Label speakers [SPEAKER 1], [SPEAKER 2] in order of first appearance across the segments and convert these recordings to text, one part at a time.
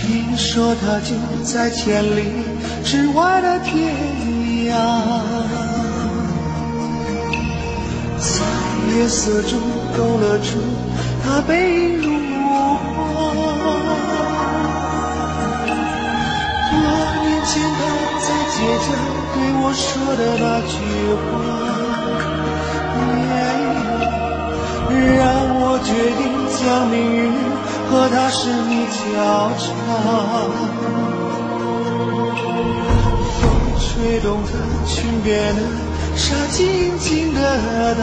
[SPEAKER 1] 听说他就在千里之外的天涯，在夜色中勾勒出他背影如画。见他在街角对我说的那句话，让我决定将命运。和他是你交叉，风吹动的裙边的纱，静静的荡，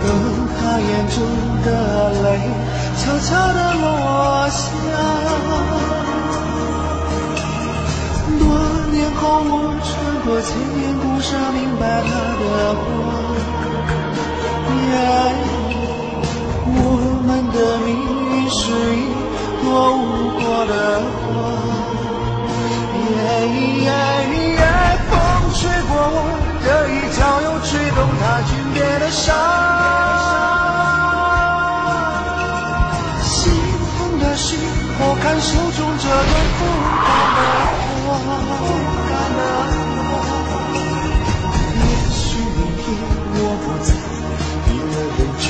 [SPEAKER 1] 等他眼中的泪悄悄地落过千年故沙，明白他的话。我们的命运是一朵无果的花，风吹过我的衣角，又吹动他裙边的纱。心痛的时候，看手中这朵枯干的花，枯干的花。也许明天我不在，一个人珍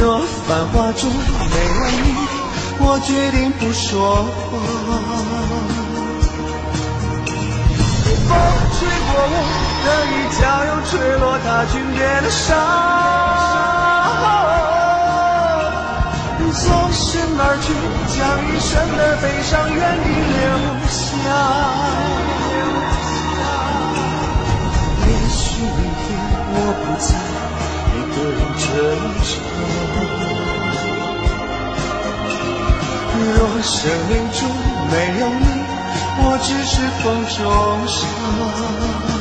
[SPEAKER 1] 若繁华中没有你，我决定不说话。风吹过我的衣角，又吹落他裙边的纱。将一生的悲伤原地留下。也许明天我不在，一个人承受。若生命中没有你，我只是风中沙。